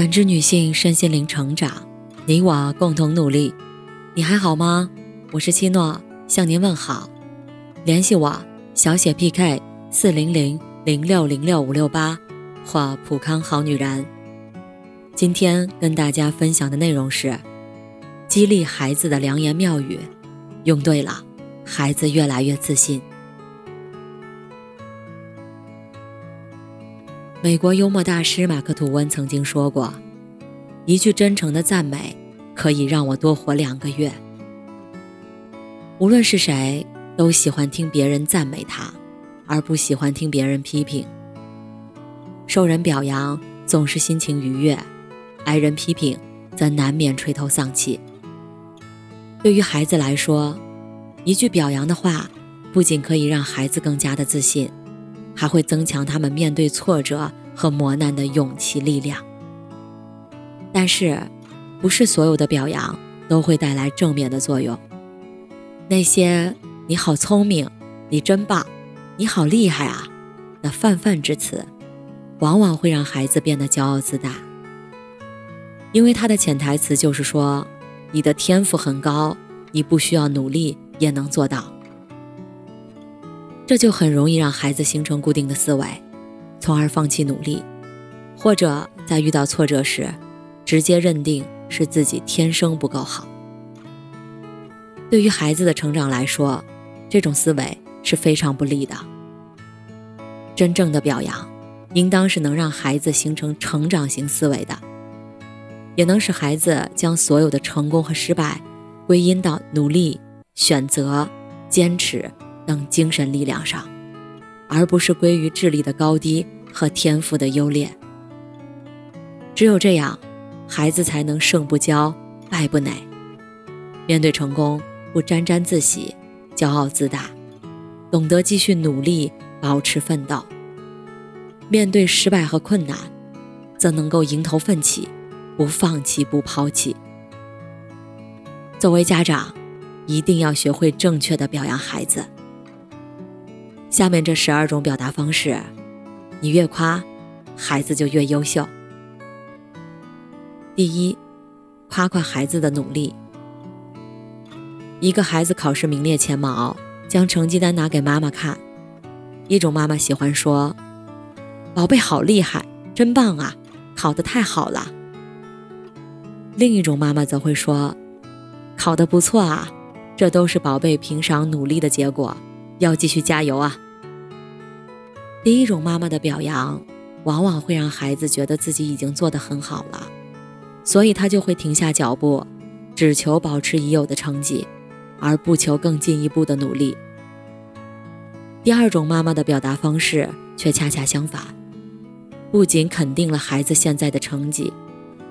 感知女性身心灵成长，你我共同努力。你还好吗？我是七诺，向您问好。联系我小写 PK 四零零零六零六五六八或普康好女人。今天跟大家分享的内容是激励孩子的良言妙语，用对了，孩子越来越自信。美国幽默大师马克吐温曾经说过：“一句真诚的赞美可以让我多活两个月。”无论是谁，都喜欢听别人赞美他，而不喜欢听别人批评。受人表扬总是心情愉悦，挨人批评则难免垂头丧气。对于孩子来说，一句表扬的话，不仅可以让孩子更加的自信。还会增强他们面对挫折和磨难的勇气力量。但是，不是所有的表扬都会带来正面的作用。那些“你好聪明”“你真棒”“你好厉害啊”的泛泛之词，往往会让孩子变得骄傲自大，因为他的潜台词就是说：“你的天赋很高，你不需要努力也能做到。”这就很容易让孩子形成固定的思维，从而放弃努力，或者在遇到挫折时，直接认定是自己天生不够好。对于孩子的成长来说，这种思维是非常不利的。真正的表扬，应当是能让孩子形成成长型思维的，也能使孩子将所有的成功和失败归因到努力、选择、坚持。等精神力量上，而不是归于智力的高低和天赋的优劣。只有这样，孩子才能胜不骄，败不馁。面对成功，不沾沾自喜、骄傲自大，懂得继续努力，保持奋斗；面对失败和困难，则能够迎头奋起，不放弃、不抛弃。作为家长，一定要学会正确的表扬孩子。下面这十二种表达方式，你越夸，孩子就越优秀。第一，夸夸孩子的努力。一个孩子考试名列前茅，将成绩单拿给妈妈看，一种妈妈喜欢说：“宝贝好厉害，真棒啊，考得太好了。”另一种妈妈则会说：“考得不错啊，这都是宝贝平常努力的结果。”要继续加油啊！第一种妈妈的表扬，往往会让孩子觉得自己已经做得很好了，所以他就会停下脚步，只求保持已有的成绩，而不求更进一步的努力。第二种妈妈的表达方式却恰恰相反，不仅肯定了孩子现在的成绩，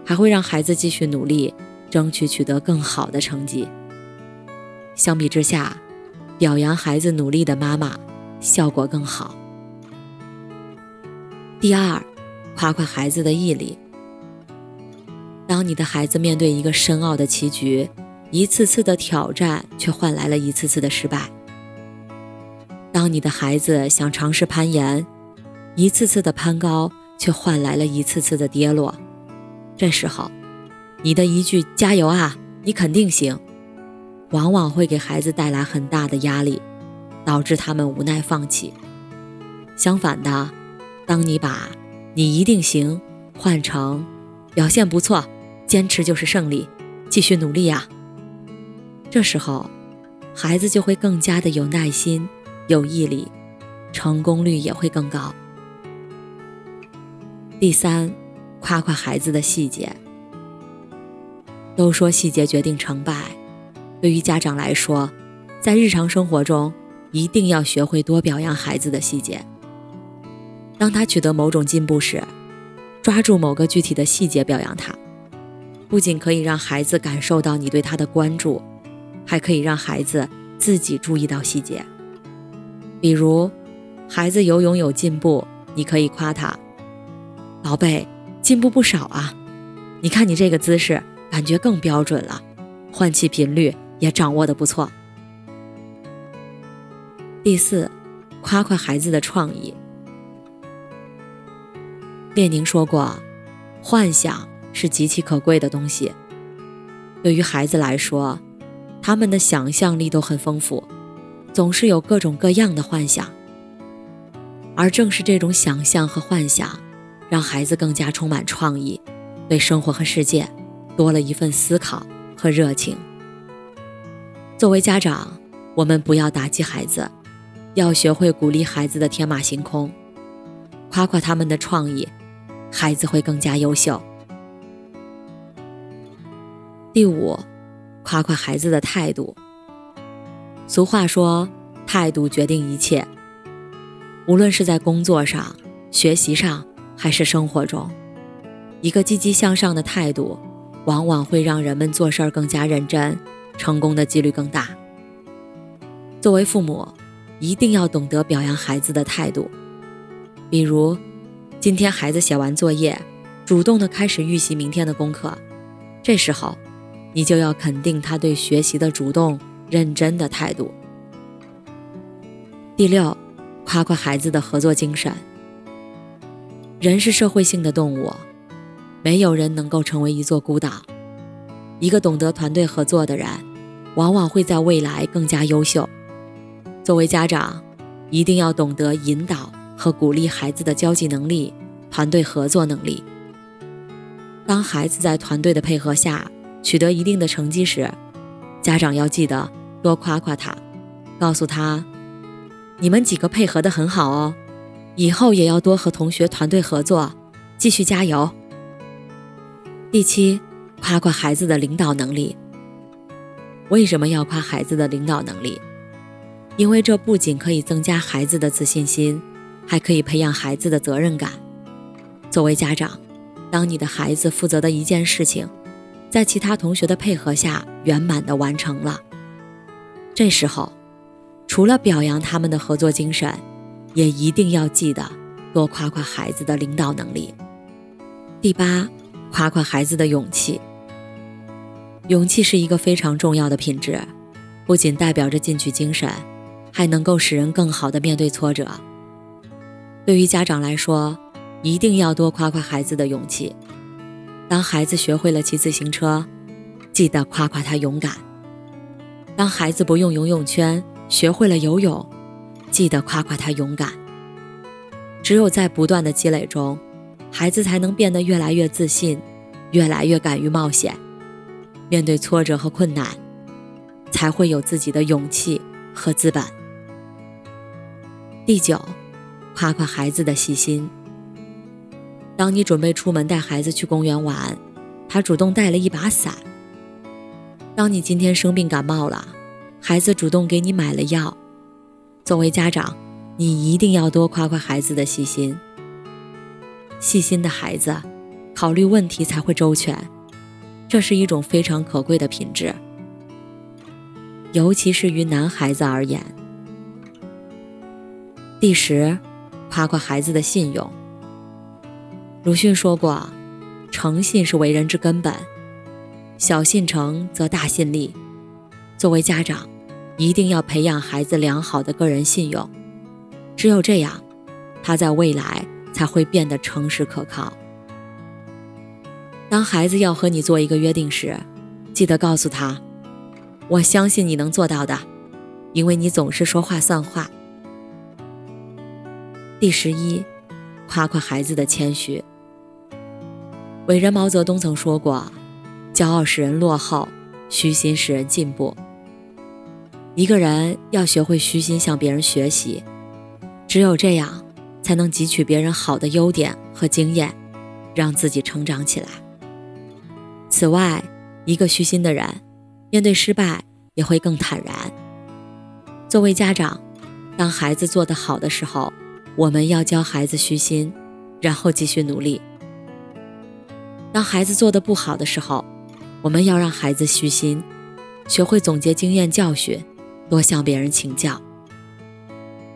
还会让孩子继续努力，争取取得更好的成绩。相比之下，表扬孩子努力的妈妈，效果更好。第二，夸夸孩子的毅力。当你的孩子面对一个深奥的棋局，一次次的挑战却换来了一次次的失败；当你的孩子想尝试攀岩，一次次的攀高却换来了一次次的跌落，这时候，你的一句“加油啊，你肯定行”。往往会给孩子带来很大的压力，导致他们无奈放弃。相反的，当你把“你一定行”换成“表现不错，坚持就是胜利，继续努力呀”，这时候，孩子就会更加的有耐心、有毅力，成功率也会更高。第三，夸夸孩子的细节。都说细节决定成败。对于家长来说，在日常生活中一定要学会多表扬孩子的细节。当他取得某种进步时，抓住某个具体的细节表扬他，不仅可以让孩子感受到你对他的关注，还可以让孩子自己注意到细节。比如，孩子游泳有进步，你可以夸他：“宝贝，进步不少啊！你看你这个姿势，感觉更标准了，换气频率。”也掌握的不错。第四，夸夸孩子的创意。列宁说过：“幻想是极其可贵的东西。对于孩子来说，他们的想象力都很丰富，总是有各种各样的幻想。而正是这种想象和幻想，让孩子更加充满创意，对生活和世界多了一份思考和热情。作为家长，我们不要打击孩子，要学会鼓励孩子的天马行空，夸夸他们的创意，孩子会更加优秀。第五，夸夸孩子的态度。俗话说，态度决定一切。无论是在工作上、学习上，还是生活中，一个积极向上的态度，往往会让人们做事儿更加认真，成功的几率更大。作为父母，一定要懂得表扬孩子的态度。比如，今天孩子写完作业，主动的开始预习明天的功课，这时候，你就要肯定他对学习的主动、认真的态度。第六。夸夸孩子的合作精神。人是社会性的动物，没有人能够成为一座孤岛。一个懂得团队合作的人，往往会在未来更加优秀。作为家长，一定要懂得引导和鼓励孩子的交际能力、团队合作能力。当孩子在团队的配合下取得一定的成绩时，家长要记得多夸夸他，告诉他。你们几个配合的很好哦，以后也要多和同学团队合作，继续加油。第七，夸夸孩子的领导能力。为什么要夸孩子的领导能力？因为这不仅可以增加孩子的自信心，还可以培养孩子的责任感。作为家长，当你的孩子负责的一件事情，在其他同学的配合下圆满的完成了，这时候。除了表扬他们的合作精神，也一定要记得多夸夸孩子的领导能力。第八，夸夸孩子的勇气。勇气是一个非常重要的品质，不仅代表着进取精神，还能够使人更好的面对挫折。对于家长来说，一定要多夸夸孩子的勇气。当孩子学会了骑自行车，记得夸夸他勇敢；当孩子不用游泳圈，学会了游泳，记得夸夸他勇敢。只有在不断的积累中，孩子才能变得越来越自信，越来越敢于冒险，面对挫折和困难，才会有自己的勇气和资本。第九，夸夸孩子的细心。当你准备出门带孩子去公园玩，他主动带了一把伞。当你今天生病感冒了。孩子主动给你买了药，作为家长，你一定要多夸夸孩子的细心。细心的孩子，考虑问题才会周全，这是一种非常可贵的品质，尤其是于男孩子而言。第十，夸夸孩子的信用。鲁迅说过：“诚信是为人之根本，小信诚则大信立。”作为家长，一定要培养孩子良好的个人信用，只有这样，他在未来才会变得诚实可靠。当孩子要和你做一个约定时，记得告诉他：“我相信你能做到的，因为你总是说话算话。”第十一，夸夸孩子的谦虚。伟人毛泽东曾说过：“骄傲使人落后，虚心使人进步。”一个人要学会虚心向别人学习，只有这样，才能汲取别人好的优点和经验，让自己成长起来。此外，一个虚心的人，面对失败也会更坦然。作为家长，当孩子做得好的时候，我们要教孩子虚心，然后继续努力；当孩子做得不好的时候，我们要让孩子虚心，学会总结经验教训。多向别人请教。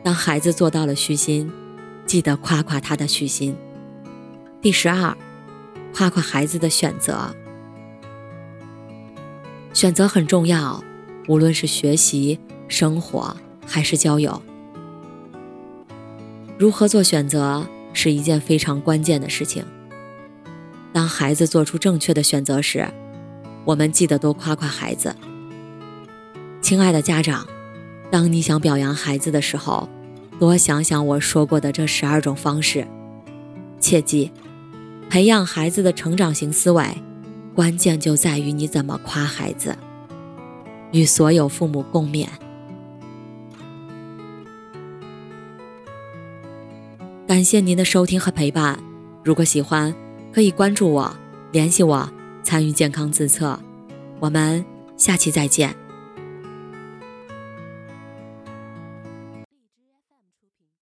当孩子做到了虚心，记得夸夸他的虚心。第十二，夸夸孩子的选择。选择很重要，无论是学习、生活还是交友，如何做选择是一件非常关键的事情。当孩子做出正确的选择时，我们记得多夸夸孩子。亲爱的家长，当你想表扬孩子的时候，多想想我说过的这十二种方式。切记，培养孩子的成长型思维，关键就在于你怎么夸孩子。与所有父母共勉。感谢您的收听和陪伴。如果喜欢，可以关注我、联系我、参与健康自测。我们下期再见。